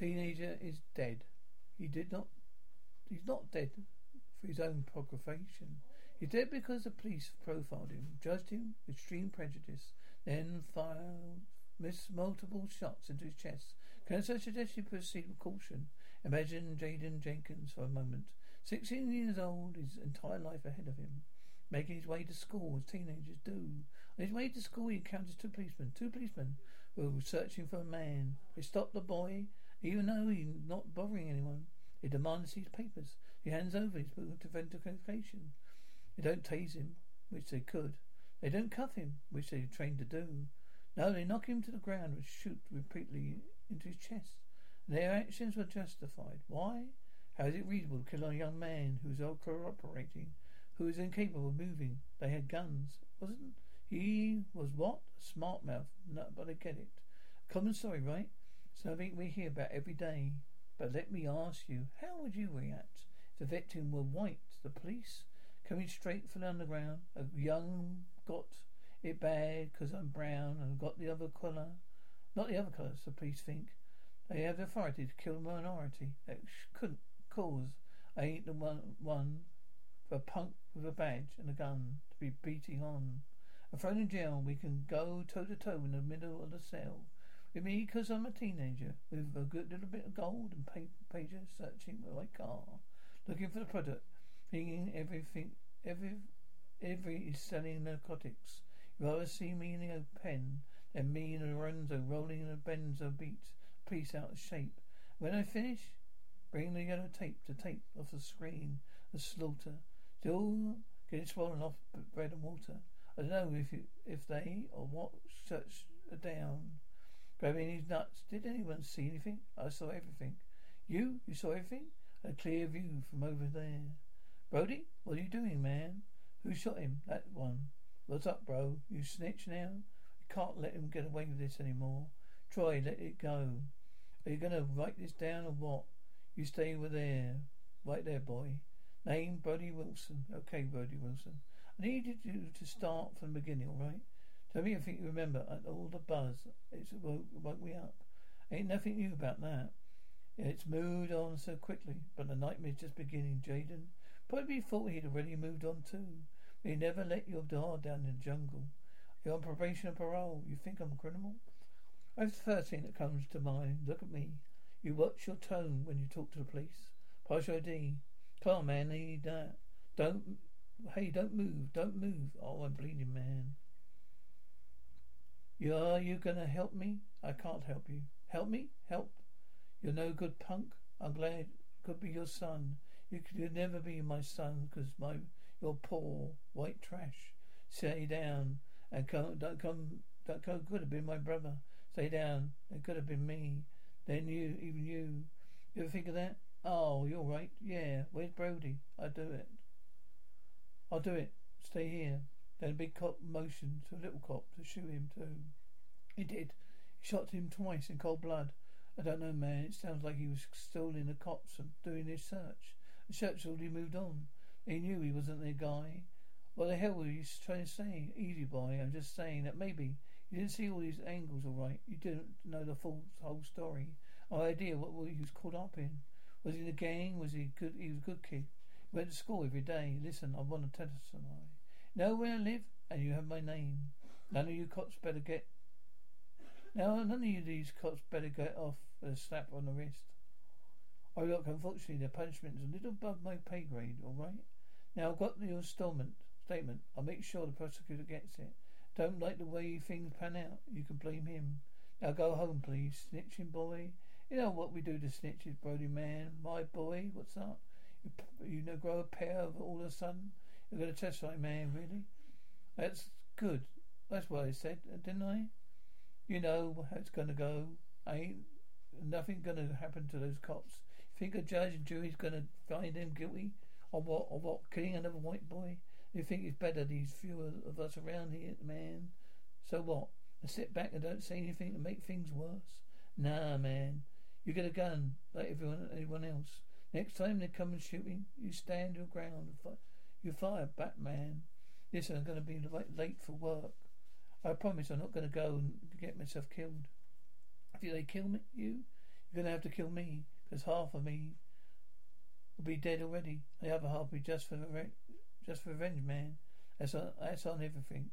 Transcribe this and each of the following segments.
Teenager is dead. He did not. He's not dead for his own progression. He's dead because the police profiled him, judged him with extreme prejudice, then fired miss multiple shots into his chest. Can I suggest you proceed with caution? Imagine Jaden Jenkins for a moment. Sixteen years old, his entire life ahead of him. Making his way to school as teenagers do. On his way to school he encounters two policemen. Two policemen who were searching for a man. They stop the boy, even though he's not bothering anyone. He demands his papers. He hands over his book of identification. They don't tase him, which they could. They don't cuff him, which they're trained to do. No, they knock him to the ground and shoot repeatedly into his chest. Their actions were justified. Why? How is it reasonable to kill a young man who's cooperating, who is incapable of moving? They had guns. Wasn't he was what? Smart mouth. No, but I get it. Common story, right? Something we hear about every day. But let me ask you, how would you react if the victim were white? The police coming straight from the underground. A young got it bad because I'm brown and got the other colour. Not the other colours, the police think. They have the authority to kill a minority. That couldn't cause. I ain't the one, one for a punk with a badge and a gun to be beating on. I'm thrown in jail. We can go toe to toe in the middle of the cell. With me, because I'm a teenager, with a good little bit of gold and paper, pager, searching my car, looking for the product, thinking everything, every, every is selling narcotics. You rather see me in a pen than me in a Lorenzo rolling in a benzo beat, piece out of shape. When I finish, bring the yellow tape to tape off the screen, the slaughter, still getting swollen off bread and water. I don't know if you, if they or what shut down. Grabbing his nuts. Did anyone see anything? I saw everything. You? You saw everything? A clear view from over there. Brody? What are you doing, man? Who shot him? That one. What's up, bro? You snitch now? You can't let him get away with this anymore. Troy, let it go. Are you gonna write this down or what? You stay over there. Right there, boy. Name Brody Wilson. Okay, Brody Wilson. I need you to start from the beginning, all right? Tell me everything you remember and all the buzz. It's woke, woke me up. Ain't nothing new about that. It's moved on so quickly, but the nightmare's just beginning, Jaden. Probably thought he'd already moved on too. He never let your dog down in the jungle. You're on probation or parole. You think I'm a criminal? That's the first thing that comes to mind. Look at me. You watch your tone when you talk to the police. Pass your ID. Come on, man. I need that. Don't. Hey, don't move. Don't move. Oh, I'm bleeding, man. You are you gonna help me? I can't help you. Help me? Help? You're no good punk. I'm glad could be your son. You could never be my son because my you're poor white trash. Stay down and come. Don't come. That could have been my brother. Stay down. It could have been me. Then you, even you. You ever think of that? Oh, you're right. Yeah. Where's Brody? I'll do it. I'll do it. Stay here. Then a big cop motioned to a little cop to shoot him too. He did. He shot him twice in cold blood. I don't know, man. It sounds like he was still in the cops and doing his search. The search already moved on. He knew he wasn't their guy. What the hell were you trying to say? Easy boy, I'm just saying that maybe you didn't see all these angles all right. You didn't know the full whole story. No idea what he was caught up in. Was he in the gang? Was he good? He was a good kid. He went to school every day. Listen, I want to testify. Know where I live, and you have my name. None of you cops better get. Now, none of you these cops better get off with a slap on the wrist. Oh, look, unfortunately, the punishment is a little above my pay grade, all right? Now, I've got your installment statement. I'll make sure the prosecutor gets it. Don't like the way things pan out. You can blame him. Now go home, please. Snitching boy. You know what we do to snitches, Brody man. My boy, what's up? You, you know, grow a pair of all of a sudden? You're going to testify, man, really? That's good. That's what I said, uh, didn't I? You know how it's going to go. Ain't nothing going to happen to those cops. Think a judge and jury's going to find them guilty? Or what? Or what? Killing another white boy? You think it's better these few of us around here, man? So what? I sit back and don't say anything to make things worse? Nah, man. You get a gun like everyone, anyone else. Next time they come and shoot me, you stand your ground and fi- you fire, Batman. Listen, I'm going to be late for work. I promise I'm not going to go and get myself killed. If they kill me, you, you're going to have to kill me, because half of me will be dead already. The other half will be just for re- just for revenge, man. That's on, that's on everything.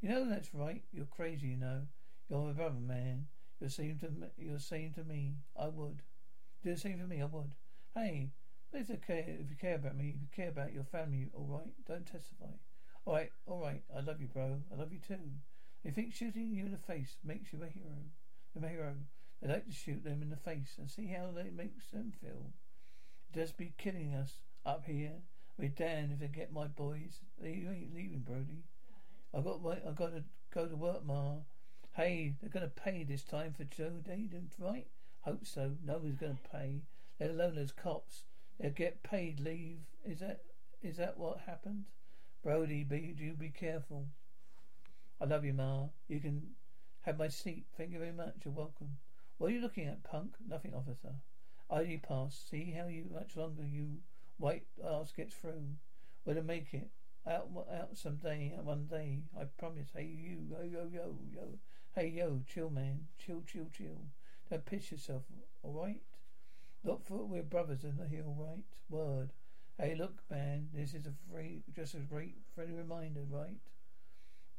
You know that's right. You're crazy, you know. You're my brother, man. You're saying to me, you're saying to me, I would. Do the same for me, I would. Hey, if you care, if you care about me, if you care about your family, all right, don't testify. All right, all right. I love you, bro. I love you too. They think shooting you in the face makes you a hero. I'm a hero. They like to shoot them in the face and see how that makes them feel. Just be killing us up here. We're damned if they get my boys. You ain't leaving, Brody. I got I got to go to work, Ma. Hey, they're gonna pay this time for Joe Dayton, right? Hope so. Nobody's gonna pay. Let alone those cops. Get paid leave. Is that is that what happened? Brody, be you be careful. I love you, Ma. You can have my seat. Thank you very much. You're welcome. What are you looking at, punk? Nothing, officer. ID pass. See how you much longer you white ass gets through. We'll make it. Out, out someday, uh, one day, I promise. Hey, you, yo, yo, yo, yo. Hey, yo, chill, man. Chill, chill, chill. Don't piss yourself, alright? Look for we're brothers in the hill, right? Word. Hey, look, man, this is a free, just a great friendly reminder, right?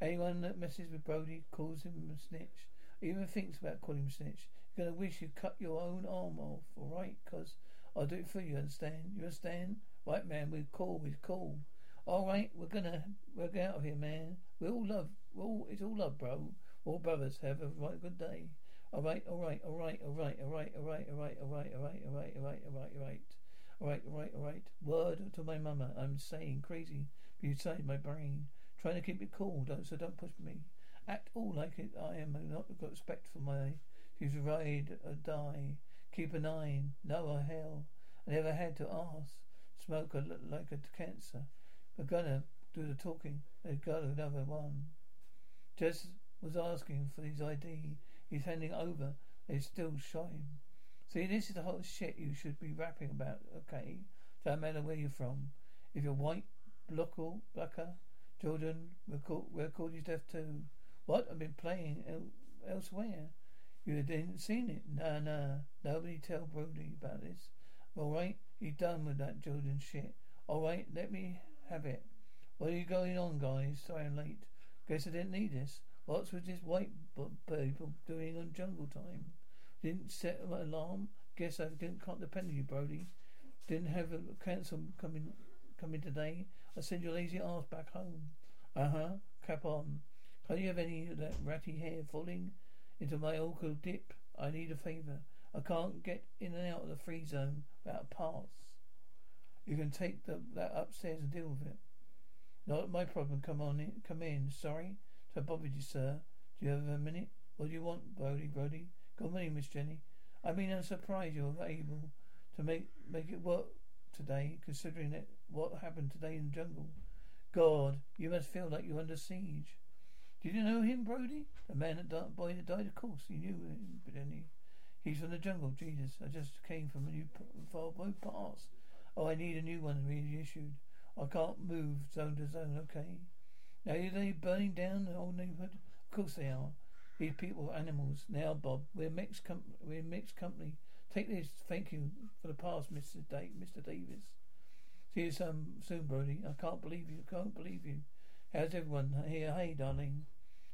Anyone that messes with Brody calls him a snitch, even thinks about calling him snitch, you're gonna wish you cut your own arm off, alright? Cause I'll do it for you, understand? You understand? Right, man, we call, we're cool. All right, we're gonna we're get out of here, man. We all love. We all it's all love, bro. All brothers. Have a right good day. All right, all right, all right, all right, all right, all right, all right, all right, all right, all right, all right, all right, all right. All right, all right, all right. Word to my mama. I'm saying crazy. But inside my brain, trying to keep it cool. Don't so don't push me. Act all like it. I am not got respect for my. She's ride or die. Keep a nine. No or hell. I never had to ask. Smoke a, like a cancer. We're gonna do the talking. They got another one. Jess was asking for his ID. He's handing over. They still shot him. See, this is the whole shit you should be rapping about, okay? Don't matter where you're from. If you're white, local, blacker, Jordan, record, record his death too. What? I've been playing el- elsewhere. You didn't seen it? Nah, nah. Nobody tell Brody about this. All right, you done with that Jordan shit. All right, let me have it. What are you going on, guys? Sorry I'm late. Guess I didn't need this. What's with this white people doing on jungle time? Didn't set an alarm. Guess I didn't can't depend on you, Brody. Didn't have a council coming coming today. I send your lazy ass back home. Uh huh. Cap on. Can you have any of that ratty hair falling into my awkward dip? I need a favour. I can't get in and out of the free zone without a pass. You can take the, that upstairs and deal with it. Not my problem. Come on in. Come in. Sorry to bother you, sir. Do you have a minute? What do you want, Brody? Brody? Good morning, Miss Jenny. I mean, I'm surprised you're able to make make it work today, considering it what happened today in the jungle. God, you must feel like you're under siege. Did you know him, Brody? The man that died, boy that died, of course. You knew him, but any. He's from the jungle. Jesus, I just came from a new far boat pass. Oh, I need a new one reissued. I can't move zone to zone. Okay. Now are they burning down the whole neighborhood? Of course they are. These people are animals. Now, Bob, we're mixed. Com- we're mixed company. Take this. Thank you for the past, Mister da- Mister Davis. See you soon, soon, Brody. I can't believe you. I Can't believe you. How's everyone here? Hey, darling.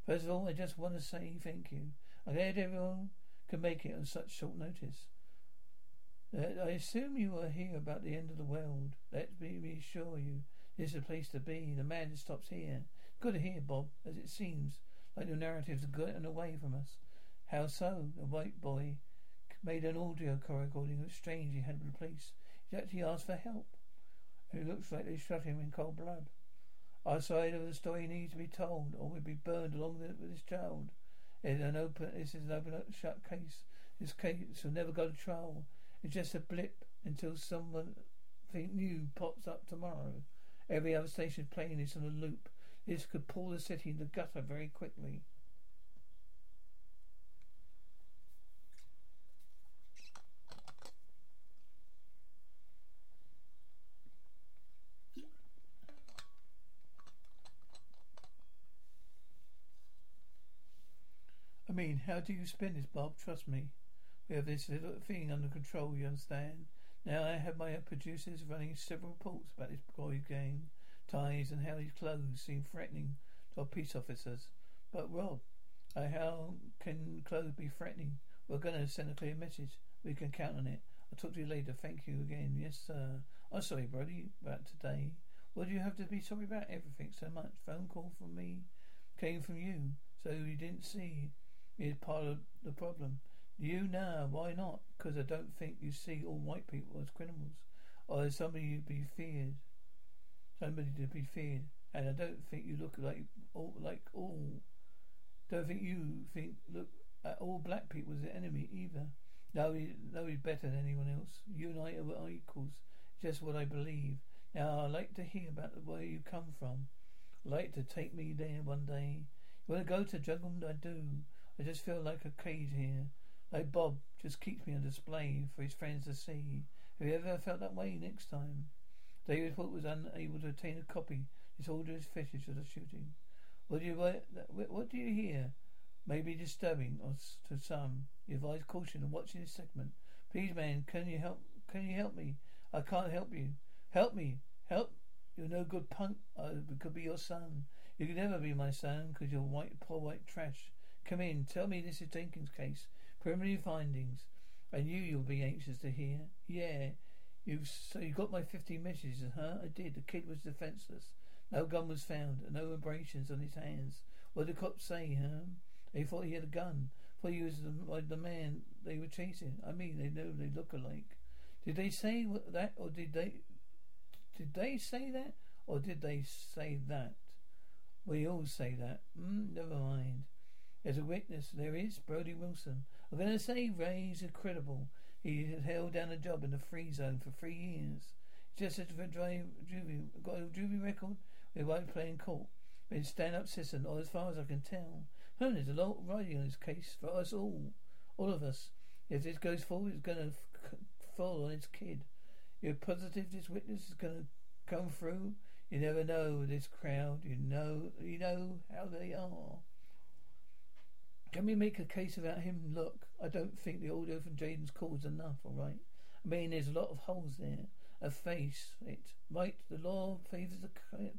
First of all, I just want to say thank you. I'm glad everyone could make it on such short notice. Uh, I assume you are here about the end of the world. Let me reassure you, this is a place to be. The man stops here. Good hear, Bob, as it seems like your narratives getting away from us. How so? The white boy made an audio recording of strange he had the police. He actually asked for help. It looks like they shot him in cold blood. Our side of the story needs to be told, or we'll be burned along with this child. It's an open. This is an open shut case. This case will never go to trial. It's just a blip until someone think new pops up tomorrow. Every other station playing this on a loop. This could pull the city in the gutter very quickly. I mean, how do you spin this, Bob? Trust me. We have this little thing under control, you understand? Now I have my producers running several reports about this boy game, ties, and how his clothes seem threatening to our peace officers. But Rob, uh, how can clothes be threatening? We're going to send a clear message. We can count on it. I'll talk to you later. Thank you again. Yes, sir. I'm sorry, Brody, about today. What do you have to be sorry about everything so much? Phone call from me came from you, so you didn't see is part of the problem. You now, why not? Because I don't think you see all white people as criminals, or as somebody to be feared, somebody to be feared. And I don't think you look like all like all. Don't think you think look at all black people as the enemy either. No, no, he's better than anyone else. You and I are equals. Just what I believe. Now, I'd like to hear about the where you come from. I'd like to take me there one day. You want to go to jungle? I do. I just feel like a cage here. Like Bob just keeps me on display for his friends to see. Have you ever felt that way next time? David Hook was unable to obtain a copy. This order his fetish of the shooting. What do you what do you hear? Maybe disturbing or to some. You advise caution and watching this segment. Please, man, can you help? Can you help me? I can't help you. Help me. Help. You're no good punk. I could be your son. You could never be my son because you're white, poor white trash. Come in. Tell me this is Jenkins' case. Preliminary findings. I knew you'll be anxious to hear. Yeah. You've so you got my fifteen messages, huh? I did. The kid was defenseless. No gun was found, and no abrasions on his hands. What did the cops say, huh? They thought he had a gun. Thought he was the, the man they were chasing. I mean, they know they look alike. Did they say that, or did they? Did they say that, or did they say that? We all say that. Mm, never mind. There's a witness. There is Brody Wilson. I'm going to say Ray's incredible. He had held down a job in the free zone for three years. Just as a drive, juvie, got a juvie record. We won't play in court. Been stand up citizen, or as far as I can tell. Hmm, there's a lot riding on this case for us all, all of us. If this goes forward, it's going to f- fall on its kid. You're positive this witness is going to come through. You never know this crowd. You know, you know how they are. Can we make a case about him? Look, I don't think the audio from Jaden's call is enough, alright? I mean, there's a lot of holes there. A face it. Right, the law favours the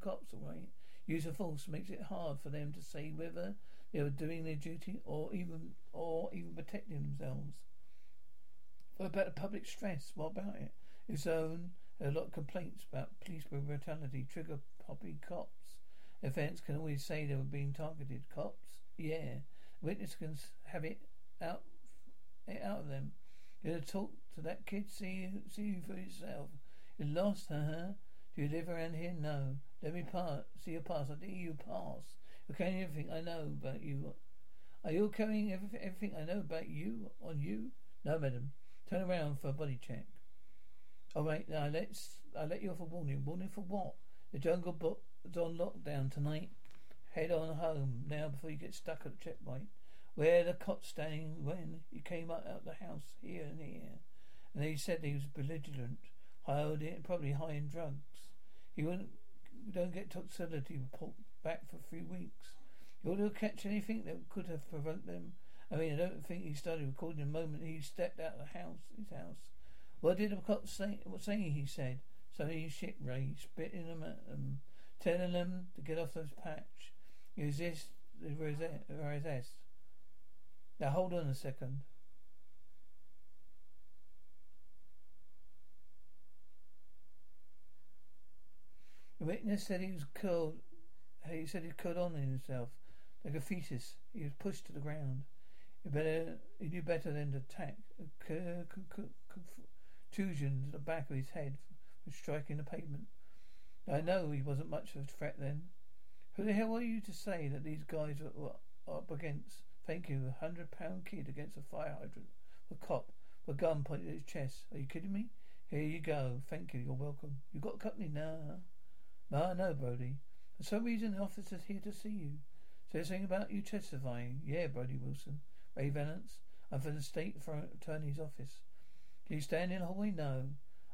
cops, alright? Use of force makes it hard for them to say whether they are doing their duty or even or even protecting themselves. What about the public stress? What about it? His own a lot of complaints about police brutality, trigger poppy cops. Events can always say they were being targeted. Cops? Yeah. Witness can have it out it out of them. You to talk to that kid, see see you for yourself. You lost huh? Do you live around here? No. Let me pass. See your pass. I think you pass. You're carrying everything I know about you. Are you carrying everything, everything I know about you on you? No, madam. Turn around for a body check. All right, now let's. I'll let you off a warning. Warning for what? The jungle book is on lockdown tonight. Head on home now before you get stuck at the checkpoint. Where the cops standing when you came out of the house here and here. And he said he was belligerent, high in, probably high in drugs. He wouldn't don't get toxicity report back for three weeks. You ought to catch anything that could have provoked them. I mean, I don't think he started recording the moment he stepped out of the house, his house. What did the cops say? What saying he said? So he shit, Ray, spitting them at them, telling them to get off those patch. This, the resist. Now hold on a second. The witness said he was killed. He said he cut on himself like a fetus. He was pushed to the ground. He better. He knew better than to attack. Uh, a contusion to the back of his head from striking the pavement. I know he wasn't much of a threat then. Who the hell are you to say that these guys were up against? Thank you, a hundred pound kid against a fire hydrant. A cop, a gun pointed at his chest. Are you kidding me? Here you go. Thank you. You're welcome. You got company now? Ah, no, Brody. For some reason, the officer's here to see you. Say something about you testifying. Yeah, Brody Wilson. Ray Valance. I'm from the state attorney's office. Can you stand in the hallway? No.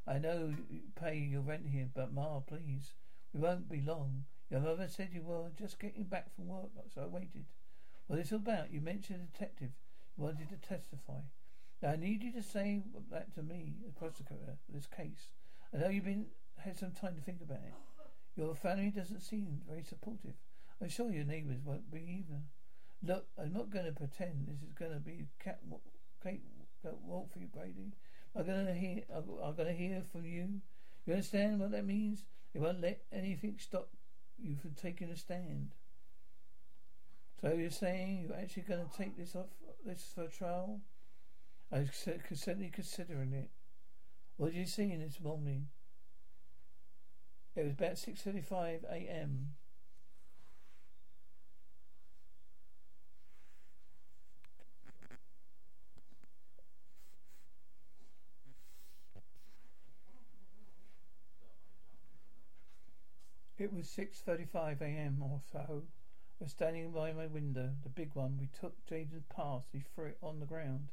I know you pay your rent here, but Ma, please. We won't be long. Your mother said you were just getting back from work, so I waited. What is it about? You mentioned a detective. You wanted to testify. Now I need you to say that to me, the prosecutor, this case. I know you've been had some time to think about it. Your family doesn't seem very supportive. I'm sure your neighbours won't be either. Look, I'm not going to pretend this is going to be cat walk for you, Brady. I'm going to hear. I'm going to hear from you. You understand what that means? They won't let anything stop you from taking a stand. So you're saying you're actually going to take this off this for trial? I was certainly considering it. What did you see in this morning? It was about six thirty-five a.m. It was 6.35 a.m. or so. I was standing by my window, the big one. We took Jaden's pass. He threw it on the ground.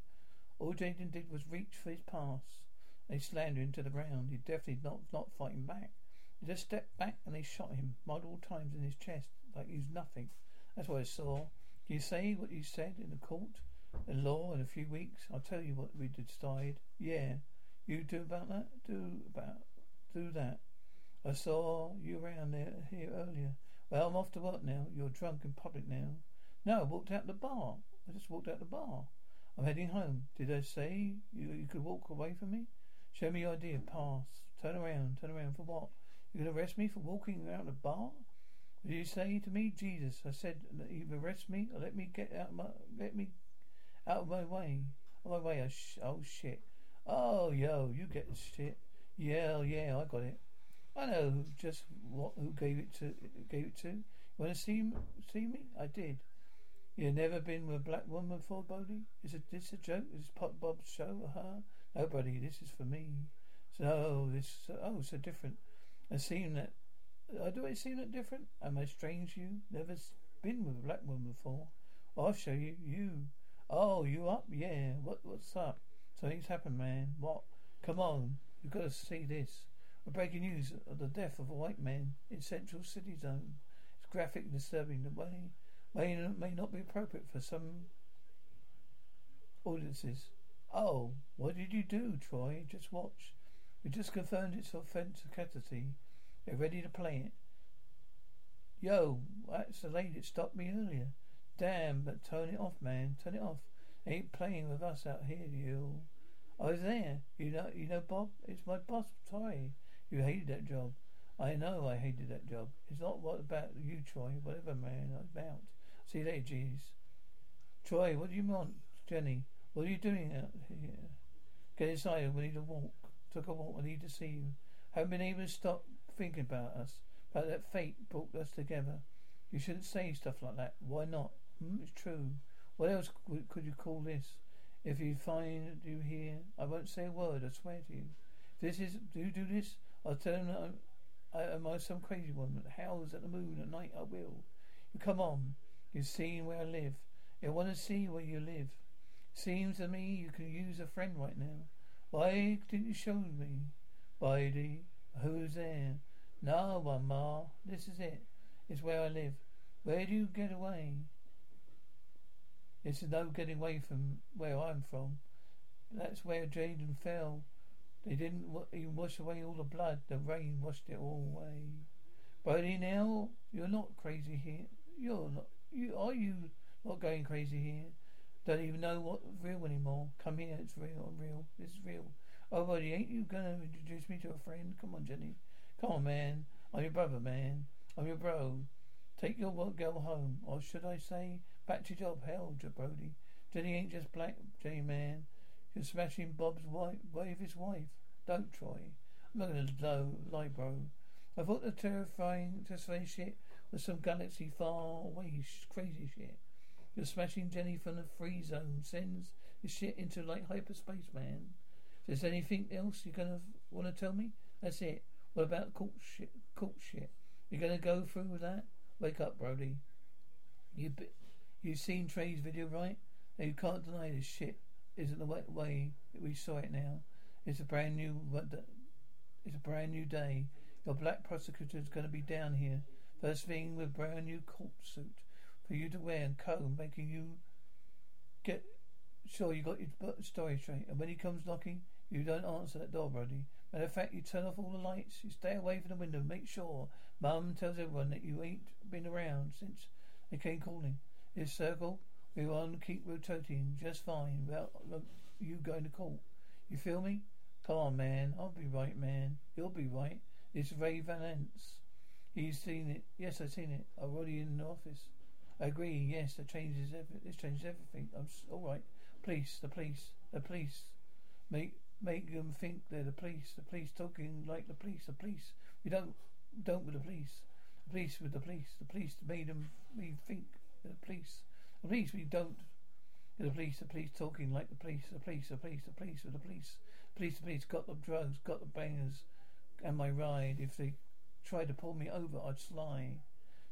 All Jaden did was reach for his pass. They slammed him into the ground. He definitely not not fighting back. He just stepped back and they shot him multiple times in his chest like he was nothing. That's what I saw. You say what you said in the court? The law in a few weeks. I'll tell you what we decide. Yeah. You do about that? Do about do that. I saw you around there here earlier. Well, I'm off to work now. You're drunk in public now. No, I walked out the bar. I just walked out the bar. I'm heading home. Did I say you, you could walk away from me? Show me your idea. Pass. Turn around. Turn around for what? You can arrest me for walking out the bar? Did you say to me? Jesus. I said either arrest me or let me get out of my let me out of my way. Out of my way. Oh, oh shit. Oh yo, you get the shit. Yeah, yeah, I got it. I know just what who gave it to gave it to. To see see me? I did. You never been with a black woman before, Bodie? Is it this a joke? Is this Pop Bob's show? Huh? No, Bodie, this is for me. So this oh so different. I seem that. Uh, do I seem that different? Am I strange? You never been with a black woman before? Well, I'll show you. You. Oh, you up? Yeah. What What's up? Something's happened, man. What? Come on. You've got to see this. A breaking news of the death of a white man in Central City Zone. It's graphic and disturbing. The way may, may not be appropriate for some audiences. Oh, what did you do, Troy? Just watch. We just confirmed its authenticity. They're ready to play it. Yo, that's the lady that stopped me earlier. Damn, but turn it off, man. Turn it off. Ain't playing with us out here, you. I was there. You know, you know, Bob. It's my boss, Troy. You hated that job. I know I hated that job. It's not what about you, Troy. Whatever, man. About. See you later. Troy, what do you want? Jenny, what are you doing out here? Get inside. We need to walk. Took a walk. I need to see you. Haven't been able to stop thinking about us. About that fate brought us together. You shouldn't say stuff like that. Why not? Hmm? It's true. What else could you call this? If you find you here, I won't say a word. I swear to you. If this is, do you do this? I'll tell him that I'm, I, am I some crazy woman that howls at the moon at night. I will. You come on. You've seen where I live. You want to see where you live. Seems to me you can use a friend right now. Why didn't you show me? Bidey, who's there? No one, Ma. This is it. It's where I live. Where do you get away? It's no getting away from where I'm from. That's where Jaden fell They didn't even wash away all the blood. The rain washed it all away. Brody, now you're not crazy here. You're not. You are you not going crazy here? Don't even know what's real anymore. Come here, it's real, real. It's real. Oh, buddy, ain't you gonna introduce me to a friend? Come on, Jenny. Come on, man. I'm your brother, man. I'm your bro. Take your girl home, or should I say, back to job. Hell, Brody. Jenny ain't just black, Jenny, man. She's smashing Bob's wife, wave his wife. Don't, try. I'm not gonna lie, bro. I thought the terrifying, terrifying shit was some galaxy far away crazy shit. You're smashing Jenny from the free zone, sends this shit into like hyperspace, man. If there's anything else you're gonna want to tell me? That's it. What about cult shit? Cult shit. You're gonna go through with that? Wake up, Brody. You you've seen Trey's video, right? You can't deny this shit isn't the way, we saw it now. It's a brand new. It's a brand new day. Your black prosecutor's going to be down here first thing with brand new court suit for you to wear and comb, making you get sure you got your story straight. And when he comes knocking, you don't answer that door, Brody. Matter of fact, you turn off all the lights. You stay away from the window. Make sure Mum tells everyone that you ain't been around since they came calling. This circle, we want to keep rotating just fine without you going to court. You feel me? Come on, man. I'll be right, man. You'll be right. It's Ray Valence. He's seen it. Yes, I've seen it. I'm already in the office. I agree. Yes, it changes everything. This changes everything. I'm all right. Police, the police, the police. Make make them think they're the police. The police talking like the police. The police. We don't don't with the police. The police with the police. The police made them we think the police. The police we don't. The police. The police talking like the police. The police. The police. The police the police. Police. The police got the drugs. Got the bangers and my ride. If they tried to pull me over, I'd sly.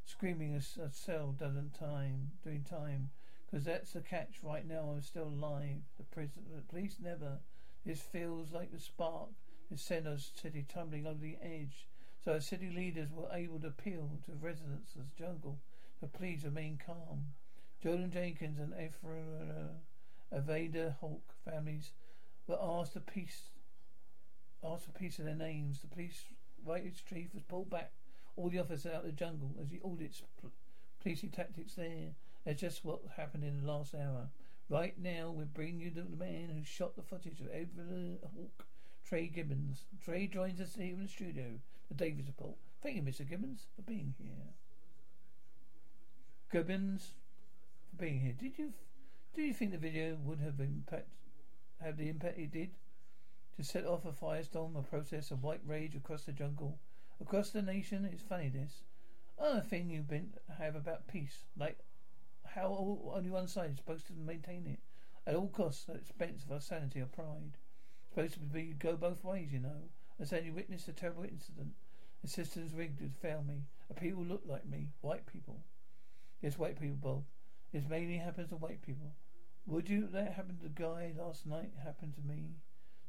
Screaming a, a cell doesn't time, doing time. Because that's the catch. Right now, I'm still alive. The, prison, the police never. This feels like the spark that sent our city tumbling over the edge. So our city leaders were able to appeal to residents of the jungle to please remain calm. Jordan Jenkins and Ephra, uh, Aveda Hawk families were asked to peace asked for peace of their names. The police rights chief has pulled back all the officers out of the jungle as he audits policing tactics there. That's just what happened in the last hour. Right now, we're bringing you the man who shot the footage of Evelyn Hawk, Trey Gibbons. Trey joins us here in the studio. The Davis report. Thank you, Mr. Gibbons, for being here. Gibbons, being here. Did you, do you think the video would have impact, have the impact it did? to set off a firestorm, a process of white rage across the jungle, across the nation. It's funny this. Another thing you've been have about peace, like how only one side is supposed to maintain it at all costs, at expense of our sanity or pride. It's supposed to be go both ways, you know. I said you witnessed a terrible incident. The systems rigged to fail me. A people look like me, white people. Yes, white people, Bob. This mainly happens to white people. Would you let happen to the guy last night happen to me?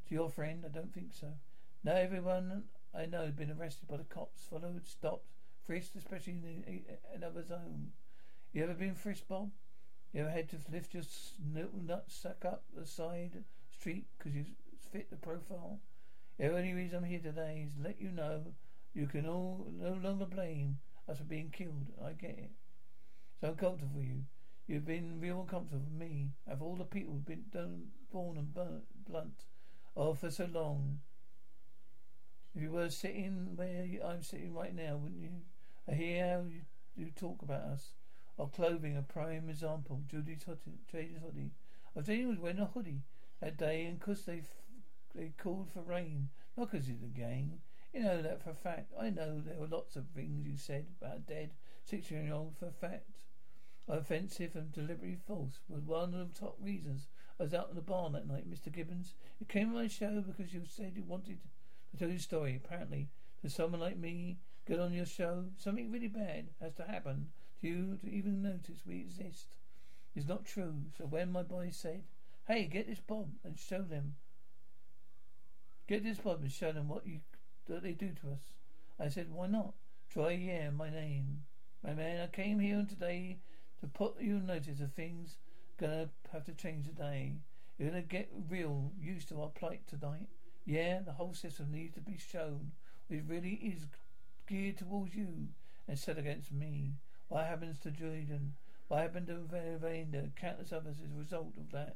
To your friend? I don't think so. Now everyone I know has been arrested by the cops, followed, stopped, frisked, especially uh, in another zone. You ever been frisked, Bob? You ever had to lift your little nut sack up the side street because you fit the profile? The only reason I'm here today is to let you know you can all no longer blame us for being killed. I get it. So uncomfortable for you. You've been real comfortable for me. Of all the people who've been done, born and burnt, blunt, Oh, for so long. If you were sitting where I'm sitting right now, wouldn't you? I hear how you, you talk about us. Our clothing, a prime example. Judy's hoodie. Judy's hoodie. I was was wearing a hoodie that day, and because they they called for rain, not because it's a gang. You know that for a fact. I know there were lots of things you said about a dead six-year-old for a fact. Offensive and deliberately false was one of the top reasons I was out in the barn that night, Mr. Gibbons. You came on my show because you said you wanted to tell your story. Apparently, to someone like me, get on your show, something really bad has to happen to you to even notice we exist. It's not true. So when my boy said, "Hey, get this Bob and show them," get this Bob and show them what you what they do to us, I said, "Why not?" Try, yeah, my name, my man. I came here and today to put you notice of things gonna have to change today. You're gonna get real used to our plight tonight. Yeah, the whole system needs to be shown. It really is geared towards you set against me. What happens to Jordan? What happened to Vander? Countless others as a result of that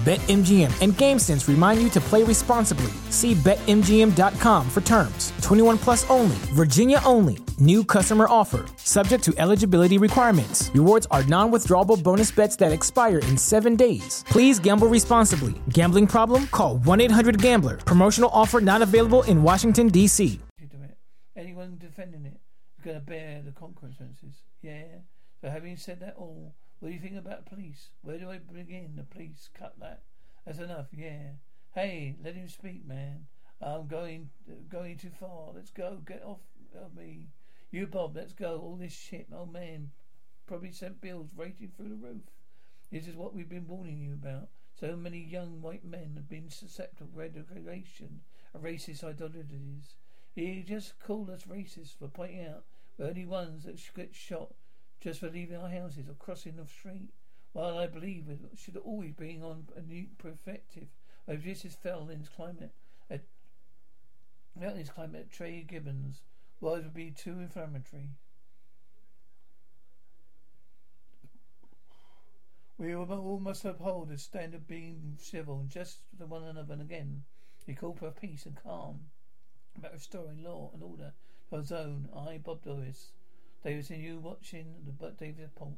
BetMGM and GameSense remind you to play responsibly. See BetMGM.com for terms. 21 plus only, Virginia only. New customer offer. Subject to eligibility requirements. Rewards are non withdrawable bonus bets that expire in seven days. Please gamble responsibly. Gambling problem? Call 1 800 Gambler. Promotional offer not available in Washington, D.C. Anyone defending it is going to bear the consequences. Yeah. So, having said that all, what do you think about police? Where do I begin? The police. Cut that. That's enough. Yeah. Hey, let him speak, man. I'm going going too far. Let's go. Get off of me. You, Bob. Let's go. All this shit, Oh man. Probably sent bills rating through the roof. This is what we've been warning you about. So many young white men have been susceptible to radicalization of racist ideologies. He just called us racist for pointing out we're only ones that get shot just for leaving our houses or crossing the street. While I believe it should always be on a new perspective of this is Fellin's climate. A, Fellin's climate, Trey Gibbons, words would be too inflammatory. We all must uphold the standard of being civil just to one another and again. He called for peace and calm about restoring law and order to our zone. I, Bob Doris, Davidson, you watching the but David Pont.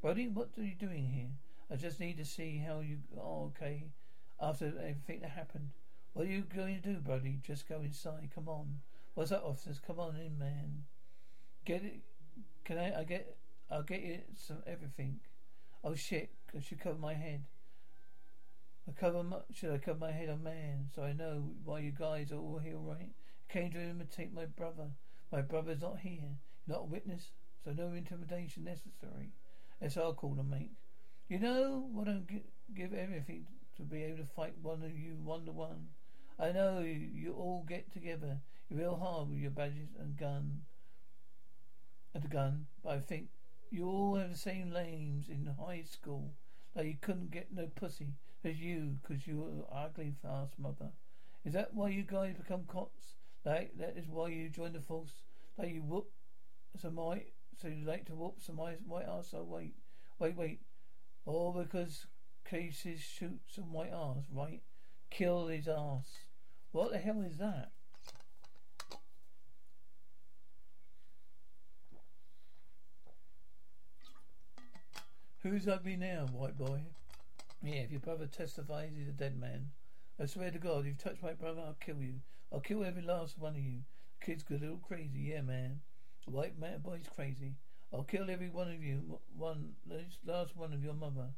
Brody, what are you doing here? I just need to see how you are okay after everything that happened. What are you going to do, Brody? Just go inside. Come on. What's that, officers? Come on in, man. Get it. Can I? I get. I'll get you some everything. Oh shit! I should cover my head. I cover my, should I cover my head on man so I know why you guys are all here, right? Came to imitate my brother. My brother's not here. Not a witness, so no intimidation necessary. That's our call to make. You know what I'd give everything to be able to fight one of you one to one. I know you, all get together. Real hard with your badges and gun. And a gun, but I think you all have the same names in high school. Like you couldn't get no pussy as you, cause you were ugly fast mother. Is that why you guys become cops? Like that is why you join the force? Like you whoop so my so you like to whoop some white white ass. So wait, wait, wait. All because cases shoot some white ass, right? Kill his ass. What the hell is that? Who's ugly now, white boy? Yeah, if your brother testifies he's a dead man. I swear to God, if you touch my brother, I'll kill you. I'll kill every last one of you. Kid's good, a little crazy, yeah, man. White man boy's crazy. I'll kill every one of you. One, last one of your mother.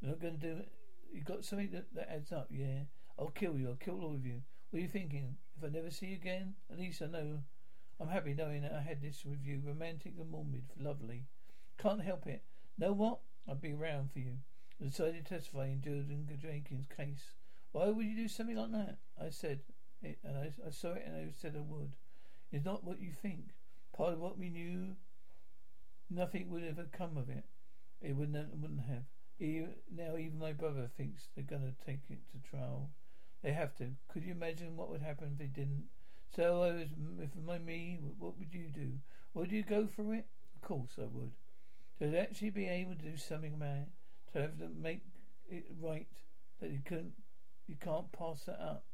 You're not going to do it. You've got something that, that adds up, yeah? I'll kill you. I'll kill all of you. What are you thinking? If I never see you again, at least I know. I'm happy knowing that I had this with you. Romantic and morbid. Lovely. Can't help it. Know what? I'll be around for you. I decided to testify in Jordan Jenkins' case. Why would you do something like that? I said it, and I, I saw it, and I said I would. It's not what you think. Part of what we knew, nothing would ever come of it. It wouldn't, wouldn't have. Now even my brother thinks they're going to take it to trial. They have to. Could you imagine what would happen if they didn't? So I was, if my me, what would you do? Would you go for it? Of course I would. To actually be able to do something man, to have to make it right, that you couldn't, you can't pass that up.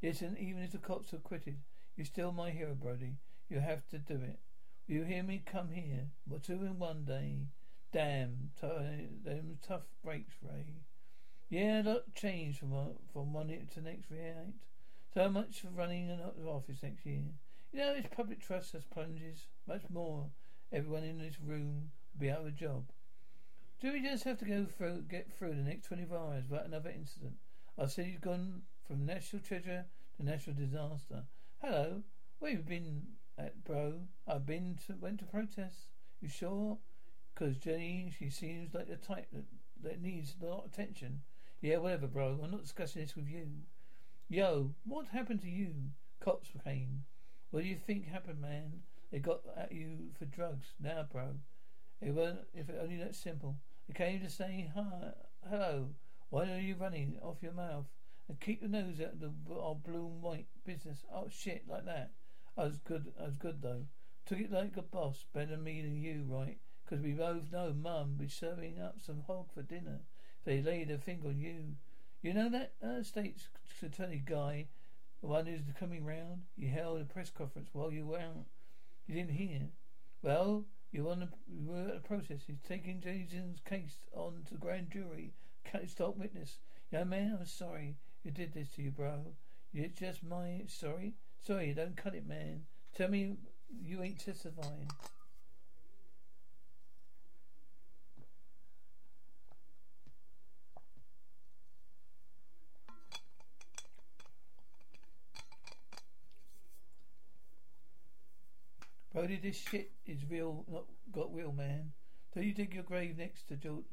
Yes, and even if the cops are acquitted, you're still my hero, Brody. You have to do it. Will you hear me? Come here. We're two in one day. Damn, t- them tough breaks, Ray. Yeah, lot changed uh, from one, from one to the next, right? So much for running an office next year. You know, it's public trust has plunges. Much more. Everyone in this room will be out of a job. Do we just have to go through, get through the next 24 hours without another incident? Our you've gone from national treasure to national disaster. Hello, where have you been at, bro? I've been to, went to protest. You sure? Because Jenny, she seems like the type that, that needs a lot of attention. Yeah, whatever, bro. I'm not discussing this with you. Yo, what happened to you? Cops came. What do you think happened, man? They got at you for drugs. Now, bro. It weren't if it only that simple. They came to say hi, hello. Why are you running off your mouth? And keep your nose out of the old blue and white business. Oh shit, like that. I was good. I was good though. Took it like a boss. Better me than you, right? Because we both know Mum be serving up some hog for dinner. They laid a finger on you, you know that uh, state's attorney guy, the one who's coming round. He held a press conference while you were out. You didn't hear. Well, you were, on the, you were at the process. He's taking Jason's case on to grand jury. Can't stop witness. Young man, I'm sorry you did this to you, bro. It's just my sorry. Sorry, don't cut it, man. Tell me you ain't testifying. Brody, this shit is real, not got real, man. Don't you dig your grave next to Jordan?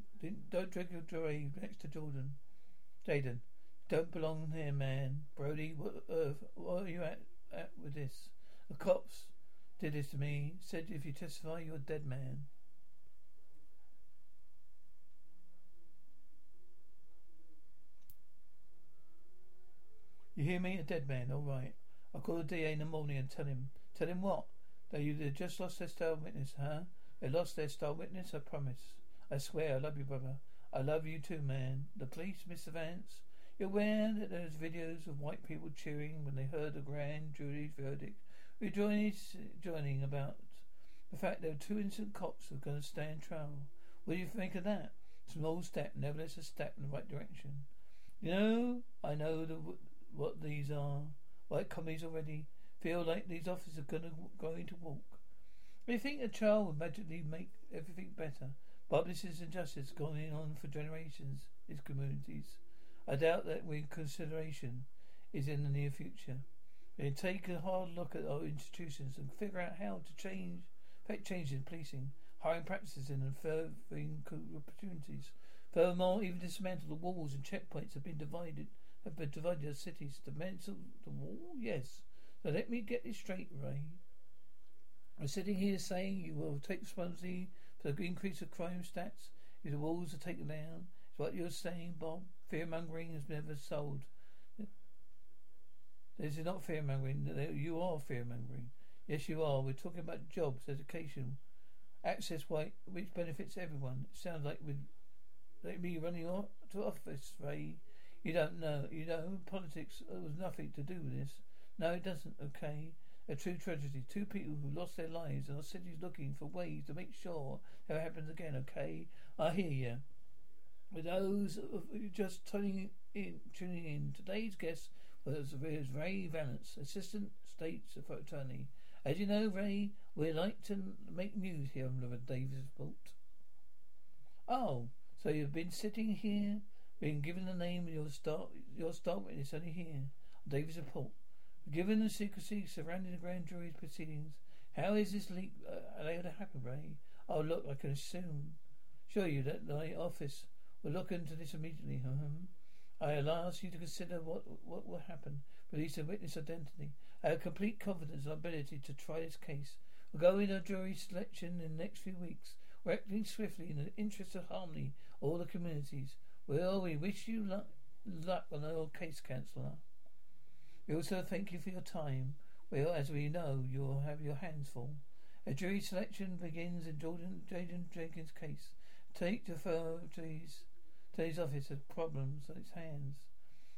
Don't dig your grave next to Jordan. Jaden, don't belong here, man. Brody, what uh, earth? What are you at, at with this? The cops did this to me. Said if you testify, you're a dead man. You hear me? A dead man. All right. I'll call the DA in the morning and tell him. Tell him what? That you they just lost their star witness, huh? They lost their star witness, I promise. I swear I love you, brother. I love you too, man. The police, Mr. Vance? You're aware that there's videos of white people cheering when they heard the grand jury's verdict? We're joining, about the fact there are two innocent cops who are going to stay in trial. What do you think of that? Small step, nevertheless a step in the right direction. You know, I know the, what these are. White commies already feel like these officers are gonna going to walk. They think a child would magically make everything better. But this is injustice going on for generations in communities. I doubt that we consideration is in the near future. We take a hard look at our institutions and figure out how to change, effect changes in policing, hiring practices and furthering opportunities. Furthermore, even dismantle the walls and checkpoints have been divided have been divided as cities. Dismantle the wall? Yes. So let me get this straight, Ray. I'm sitting here saying you will take responsibility for the increase of crime stats if the walls are taken down. It's what you're saying, Bob. Fear mongering has never sold. This is not fear mongering. You are fear mongering. Yes, you are. We're talking about jobs, education, access, which benefits everyone. It sounds like with like me running off to office, Ray. You don't know. You know, politics has nothing to do with this. No, it doesn't. Okay. A true tragedy. Two people who lost their lives and our city's looking for ways to make sure it happens again. Okay. I hear you. With those just tuning in, tuning in, today's guest was Ray Valance, Assistant State's Attorney. As you know, Ray, we like to make news here on the Davis Vault. Oh, so you've been sitting here, been given the name of your star, your star witness only here, Davis Report. Given the secrecy surrounding the grand jury's proceedings, how is this leak uh, able to happen, Ray? Oh, look, I can assume. Show you that the office will look into this immediately. Uh-huh. I'll ask you to consider what what will happen. Release a witness identity. I have complete confidence in our ability to try this case. We'll go in jury selection in the next few weeks. We're acting swiftly in the interest of harmony all the communities. Well, we wish you luck, luck on our case, Councillor. We also thank you for your time. Well, as we know, you'll have your hands full. A jury selection begins in Jordan Jaden Jenkins' case. Take the today's, today's office has problems on its hands.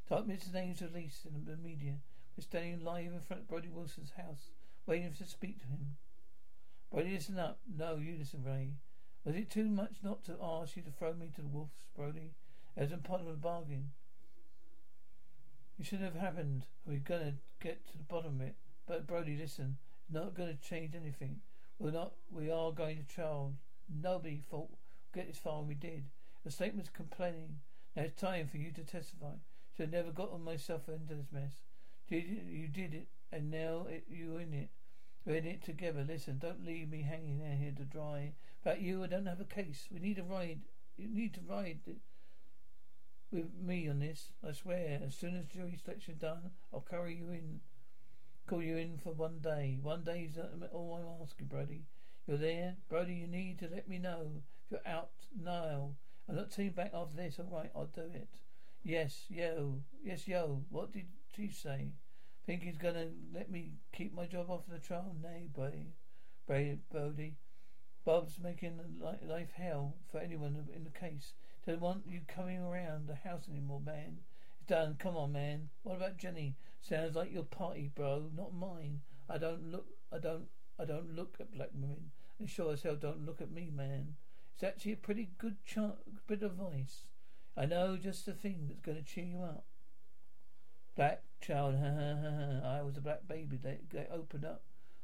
Top Mr. names released in the media. We're standing live in front of Brody Wilson's house, waiting to speak to him. Brody, listen up. No, you listen, Ray. Was it too much not to ask you to throw me to the wolves, Brody? It wasn't part of the bargain. It should have happened. We're gonna get to the bottom of it. But Brody, listen. it's Not going to change anything. We're not. We are going to trial. Nobody thought get this far, and we did. The statement's complaining. Now it's time for you to testify. Should have never gotten myself into this mess. You, did it, and now it, you're in it. We're in it together. Listen, don't leave me hanging out here to dry. About you, I don't have a case. We need a ride. You need to ride with me on this. I swear. As soon as jury selection done, I'll carry you in. Call you in for one day. One day day's um, all I'm asking, Brody. You're there, Brody. You need to let me know if you're out now. I'm not taking back after this. All right, I'll do it. Yes, yo, yes, yo. What did she say? Think he's gonna let me keep my job off the trial? Nay, Brody. Brody, Brody. Bob's making life hell for anyone in the case. Don't want you coming around the house anymore, man. It's done. Come on, man. What about Jenny? Sounds like your party, bro, not mine. I don't look. I don't. I don't look at black women. And sure as hell don't look at me, man. It's actually a pretty good ch- bit of advice. I know just the thing that's going to cheer you up. Black child, ha ha ha ha. I was a black baby. They, they opened up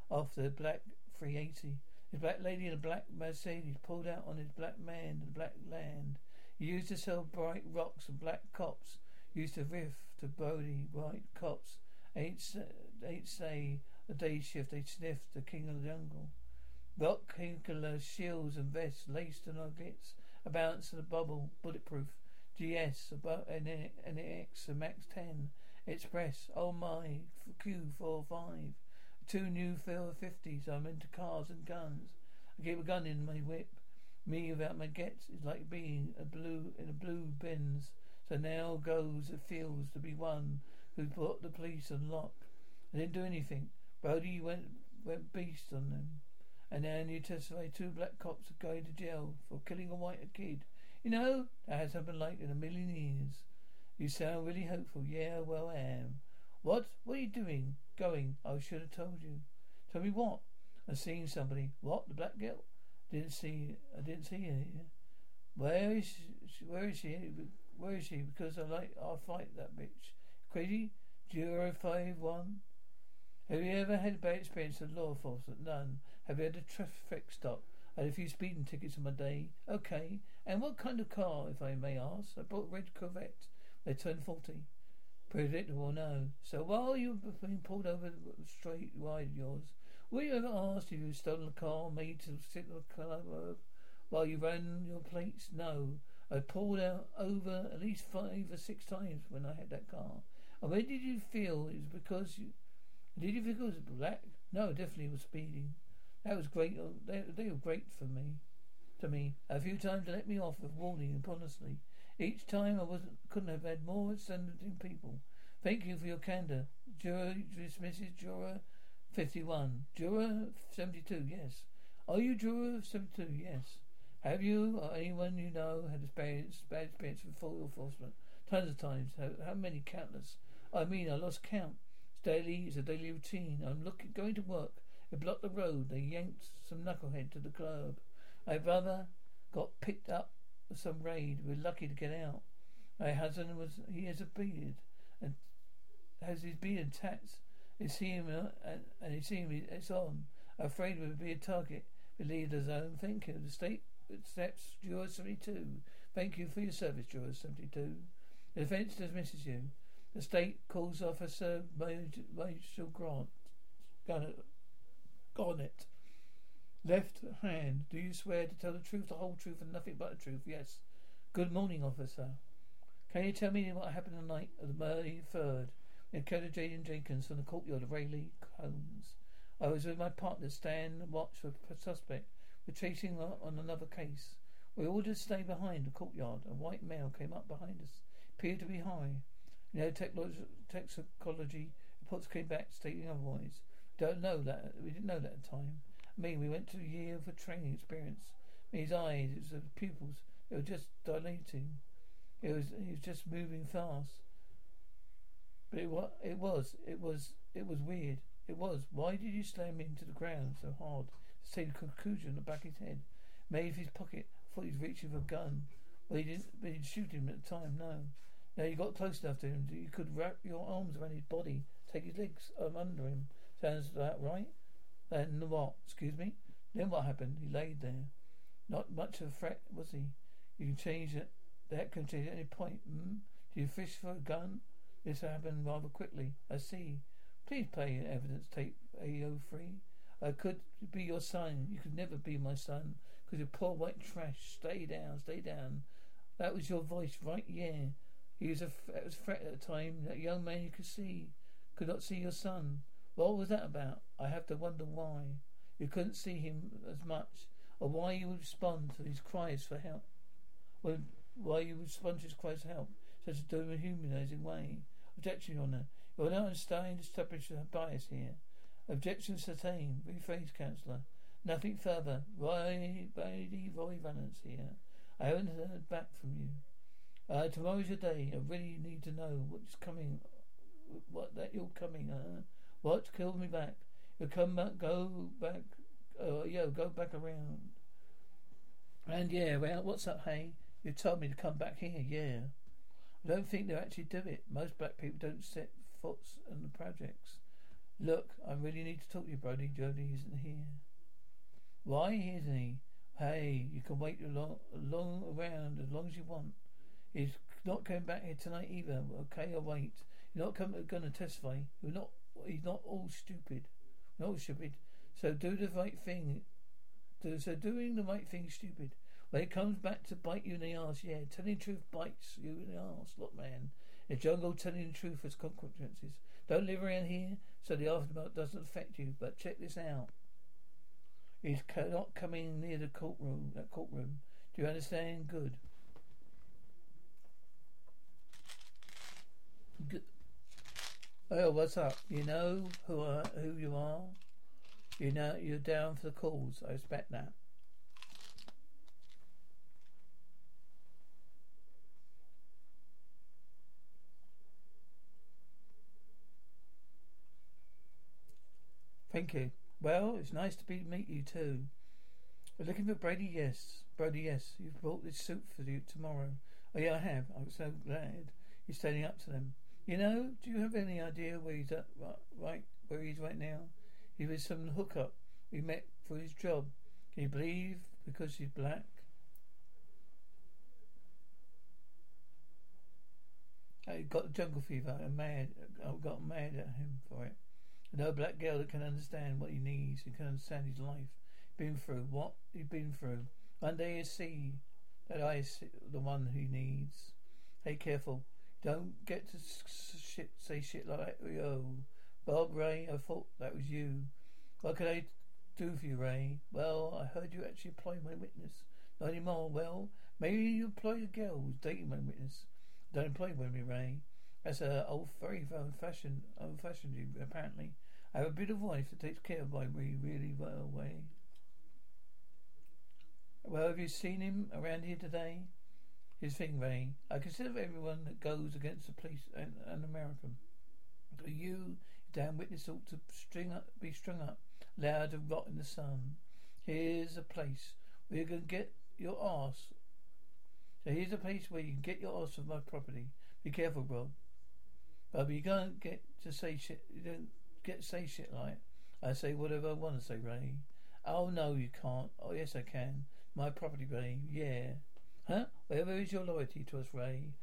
off the black 380. His black lady in a black Mercedes pulled out on his black man in the black land. He used to sell bright rocks and black cops. Used to riff to Brody white cops. Ain't, ain't say a day shift. They sniffed the king of the jungle. Killer shields and vests laced and nuggets. A balance and a bubble. Bulletproof. GS, about an, X, a Max 10. Express. Oh my. Q45. Two new Phil 50s. I'm into cars and guns. I keep a gun in my whip. Me without my gets is like being a blue in a blue Benz. So now goes it feels to be one who put the police on lock. I didn't do anything. Brody went went beast on them. And now you testify two black cops are going to jail for killing a white kid. You know, that has happened like in a million years. You sound really hopeful. Yeah, well I am. What? What are you doing? Going. I should have told you. Tell me what? I'm seeing somebody. What? The black girl? Didn't see. I didn't see her. Where is she? Where is she? Where is she? Because I like. I'll fight that bitch. Crazy. Zero five one. Have you ever had a bad experience with law enforcement? None. Have you had a traffic stop? I had a few speeding tickets in my day. Okay. And what kind of car, if I may ask? I bought a red Corvette. They turned forty. Predictable, no. So while you've been pulled over straight wide yours, were you ever asked if you stolen a car made to sit on the curb uh, while you ran your plates? No. I pulled out over at least five or six times when I had that car. And when did you feel it was because you did you think it was black? No, definitely was speeding. That was great. Uh, they, they were great for me, to me. A few times they let me off with warning and honestly. Each time I wasn't couldn't have had more outstanding people. Thank you for your candor. Juror dismisses juror 51. Juror 72, yes. Are you juror 72? Yes. Have you or anyone you know had experience, bad experience with law enforcement? Tons of times. How, how, many? Countless. I mean, I lost count. It's daily. It's a daily routine. I'm looking, going to work. They blocked the road. They yanked some knucklehead to the club. My brother got picked up for some raid. We're lucky to get out. My husband was, he has a beard and has his beard tats they see him uh, and, and they see him, it's on. Afraid we would be a target. Believe the zone. Thank you. The state steps Juror 72. Thank you for your service, Juror 72. The defence dismisses you. The state calls Officer Major Grant. Garnet. Left hand. Do you swear to tell the truth, the whole truth, and nothing but the truth? Yes. Good morning, officer. Can you tell me what happened the night of the May 3rd? Dakota Jaden Jenkins from the courtyard of Rayleigh Homes. I was with my partner Stan watch for a suspect. We're chasing on another case. We ordered to stay behind the courtyard. A white male came up behind us. Appeared to be high. You know, toxicology reports came back stating otherwise. Don't know that. We didn't know that at the time. I mean, we went to a year of a training experience. I mean, his eyes, his pupils, they were just dilating. It was, he was just moving fast. But it was, it was, it was, it was weird. It was. Why did you slam him to the ground so hard? To the conclusion on the back of his head. Made of his pocket. Thought he'd reaching for a gun. Well, he didn't, but he didn't shoot him at the time, no. Now you got close enough to him. You could wrap your arms around his body, take his legs um, under him. Sounds that right? Then what? Excuse me? Then what happened? He laid there. Not much of a threat, was he? You can change it. That can change at any point. Hmm? Do you fish for a gun? This happened rather quickly. I see. Please play evidence tape AO3. I could be your son. You could never be my son because you're poor white trash. Stay down, stay down. That was your voice, right? Yeah. He was a, it was a threat at the time. That young man you could see could not see your son. What was that about? I have to wonder why. You couldn't see him as much, or why you would respond to his cries for help. Well, why you would respond to his cries for help, such a dehumanizing way. Objection, Your Honour. You are understanding to establish a bias here. Objection sustained. Rephrase, Councillor. Nothing further. Roy, Brody, Roy Reynolds here. I haven't heard back from you. Uh, tomorrow's your day. I really need to know what's coming. What that you're coming, uh? What? Kill me back. You come back, go back. Oh, yeah, go back around. And yeah, well, what's up, hey? You told me to come back here, yeah. I don't think they actually do it. Most black people don't set foot on the projects. Look, I really need to talk to you, Brody. Jody isn't here. Why isn't he? Hey, you can wait long, long around as long as you want. He's not coming back here tonight either. Okay, I'll wait. You're not coming, going to testify. You're not. He's not all stupid. Not stupid. So do the right thing. So doing the right thing is stupid. When it comes back to bite you in the ass, yeah, telling the truth bites you in the ass. Look, man, in jungle, telling the truth has consequences. Don't live around here, so the aftermath doesn't affect you. But check this out. He's not coming near the courtroom. That courtroom. Do you understand? Good. Oh, what's up? You know who are, who you are. You know you're down for the cause. I expect that. Thank you. Well, it's nice to be, meet you too. We're looking for Brady, yes. Brady, yes. You've bought this suit for you tomorrow. Oh, yeah, I have. I'm so glad you're standing up to them. You know, do you have any idea where he's at, right, where he's right now? He was some hookup we met for his job. Can you believe because he's black? I got jungle fever and mad. I got mad at him for it. No black girl that can understand what he needs and can understand his life. Been through what he's been through. One day you see that I is the one he needs. Hey, careful. Don't get to shit, say shit like, yo, Bob Ray, I thought that was you. What can I do for you, Ray? Well, I heard you actually employ my witness. Not anymore. Well, maybe you employ a girl who's dating my witness. Don't employ women, Ray. That's a old, very old fashioned, old fashioned. Apparently, I have a beautiful wife that takes care of my really, really well way. Well, have you seen him around here today? His thing, Ray. I consider everyone that goes against the police an, an American. But you, damn witness, ought to string up, be strung up, allowed to rot in the sun. Here's a place where you can get your ass. So here's a place where you can get your ass of my property. Be careful, bro. But you can't get to say shit. You don't get to say shit like. I say whatever I want to say, Ray. Oh no, you can't. Oh yes, I can. My property, Ray. Yeah. Huh? Whatever is your loyalty to us, Ray?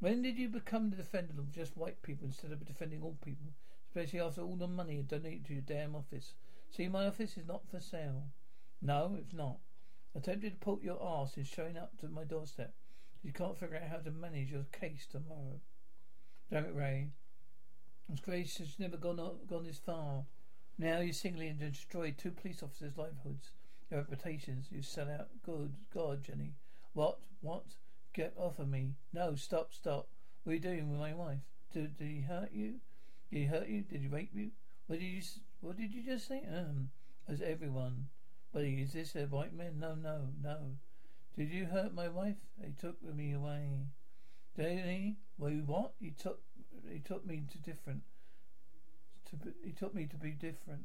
When did you become the defender of just white people instead of defending all people? Especially after all the money you donated to your damn office. See, my office is not for sale. No, it's not. Attempted to put your ass in showing up to my doorstep. You can't figure out how to manage your case tomorrow. Damn it, Ray. His grace has never gone gone this far. Now you singly destroyed two police officers' livelihoods, their reputations. You sell out. Good God, Jenny. What? What? Get off of me. No, stop, stop. What are you doing with my wife? Did, did he hurt you? Did he hurt you? Did he rape you? What did you What did you just say? Um, as everyone. But is this a white man? No, no, no. Did you hurt my wife? He took me away. Did he? Wait, what? He took he took me to different. To be, he took me to be different.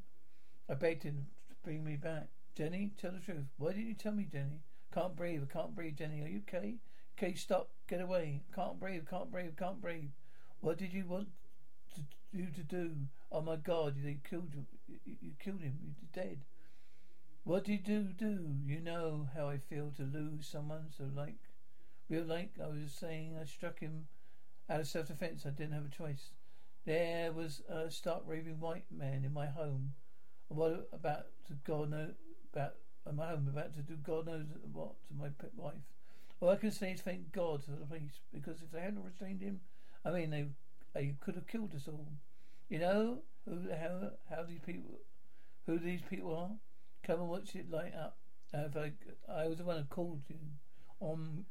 I begged him to bring me back. Jenny, tell the truth. Why didn't you tell me, Jenny? Can't breathe. I can't breathe, Jenny. Are you okay? Okay, stop. Get away. Can't breathe. Can't breathe. Can't breathe. What did you want? to, you to do? Oh my God! They killed you. You, you killed him. You're dead. What did you do? You know how I feel to lose someone so like, real like I was saying. I struck him out of self-defense. I didn't have a choice. There was a stark raving white man in my home. What about to God know about my home about to do God knows what to my pet wife? All I can say is thank God for the police because if they hadn't restrained him, I mean they they could have killed us all. You know who how how these people who these people are. Come and watch it light up. Uh, if I I was the one who called you on.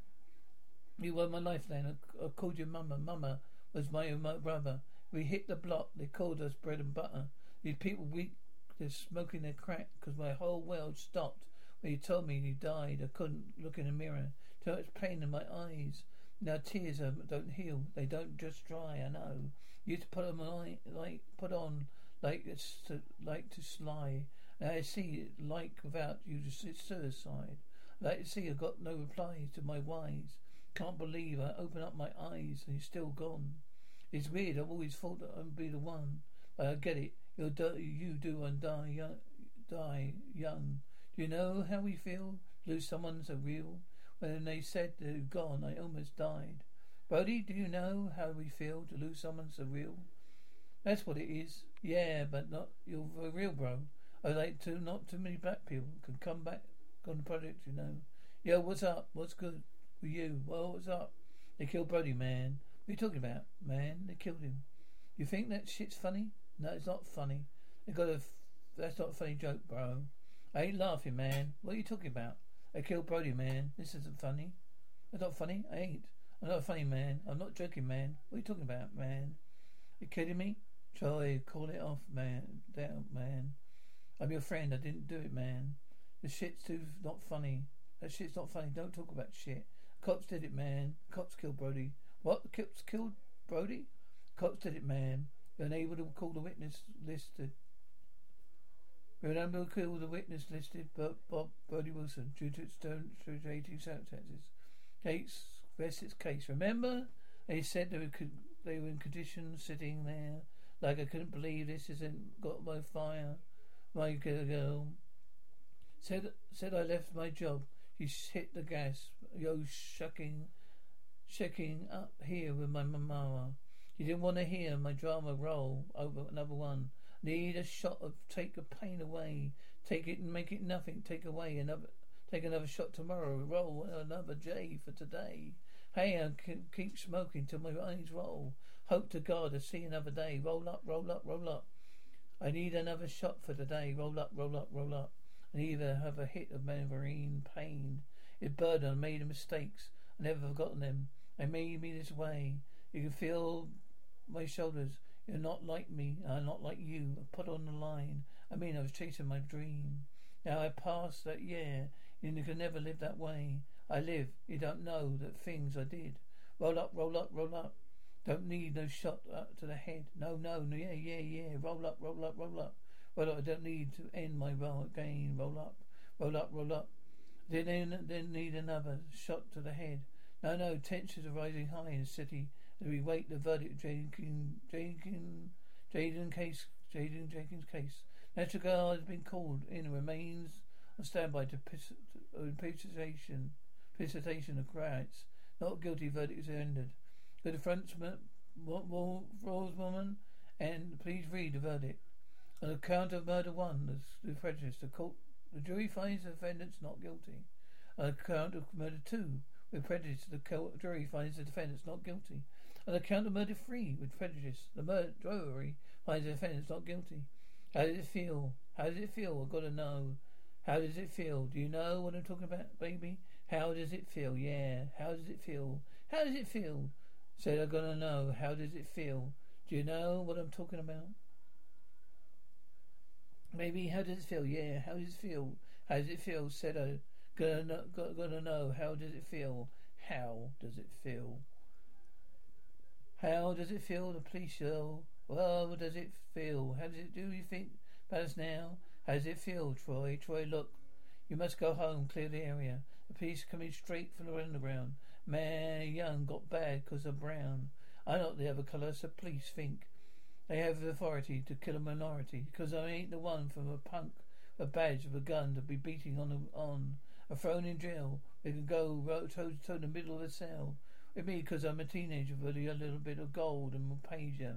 You were my lifeline. I, I called you Mama. Mama was my, my brother. We hit the block. They called us bread and butter. These people weak. They're smoking their crack because my whole world stopped when you told me you died. I couldn't look in a mirror. Too much pain in my eyes. Now tears don't heal. They don't just dry. I know. You used to put them on like put on like it's to, like to sly. Now I see it like without you it's suicide. Like to see I got no replies to my whys. Can't believe I open up my eyes and he's still gone. It's weird. I've always thought that I'd be the one, but I get it. You'll do, you do and die young. Die young. Do you know how we feel? Lose someone so real. When they said they're gone, I almost died. Brody, do you know how we feel to lose someone so real? That's what it is. Yeah, but not you're real, bro. I like to not too many black people can come back on the project, you know. Yo, what's up? What's good with you? Well, what's up? They killed Brody, man. What are you talking about, man? They killed him. You think that shit's funny? No, it's not funny. They got a. F- that's not a funny joke, bro. I ain't laughing, man. What are you talking about? I killed Brody, man. This isn't funny. It's not funny. I ain't. I'm not a funny man. I'm not joking, man. What are you talking about, man? You kidding me? Troy, call it off, man. Down, man. I'm your friend. I didn't do it, man. The shit's too not funny. That shit's not funny. Don't talk about shit. Cops did it, man. Cops killed Brody. What? Cops killed Brody? Cops did it, man. You're unable to call the witness listed. We're unable to call the witness listed, but Bob Brody Wilson, due to its stone, due to 18 circumstances. Case, rests its case. Remember? They said they were, they were in condition sitting there. Like I couldn't believe this isn't got my fire. My girl. Said said I left my job. She hit the gas. Yo, shucking, shaking up here with my mama. She didn't want to hear my drama roll over another one. Need a shot of take the pain away. Take it and make it nothing. Take away another. Take another shot tomorrow. Roll another J for today. Hey, uh, I can keep smoking till my eyes roll. Hope to God to see another day. Roll up, roll up, roll up. I need another shot for today. Roll up, roll up, roll up. I either have a hit of marine pain. It burden. I made mistakes. I never forgotten them. I made me this way. You can feel my shoulders. You're not like me. I'm not like you. Put on the line. I mean, I was chasing my dream. Now I passed that year. You can never live that way. I live. You don't know the things I did. Roll up, roll up, roll up. Don't need no shot up to the head. No, no, no, yeah, yeah, yeah. Roll up, roll up, roll up. Roll up. I don't need to end my roll again. Roll up, roll up, roll up. Then, then need another shot to the head. No, no. Tensions are rising high in the city as we wait the verdict. Jaden, Jaden, case, Jaden Jenkins case. National Guard has been called in and remains on standby to impeachment, precipitation of riots. Not guilty verdict is ended. The defense woman and please read the verdict. On account of murder one, the prejudice, the court, the jury finds the defendants not guilty. On account of murder two, with prejudice, the jury finds the defendants not guilty. On account of murder three, with prejudice, the murder jury finds the defendants not guilty. How does it feel? How does it feel? I've got to know. How does it feel? Do you know what I'm talking about, baby? How does it feel? Yeah. How does it feel? How does it feel? Said I'm gonna know. How does it feel? Do you know what I'm talking about? Maybe how does it feel? Yeah, how does it feel? How does it feel? Said I gonna know, gonna know. How does it feel? How does it feel? How does it feel? The police yell. Well, does it feel? How does it do? You think about us now? How does it feel, Troy? Troy, look. You must go home. Clear the area. The police coming straight from the underground. Man, young got bad 'cause of brown. I not the other colour, so police think. They have the authority to kill a minority because I ain't the one from a punk, a badge of a gun to be beating on a, on a thrown in jail. They can go toe to toe in the middle of the cell with me because I'm a teenager with a little bit of gold and a pager.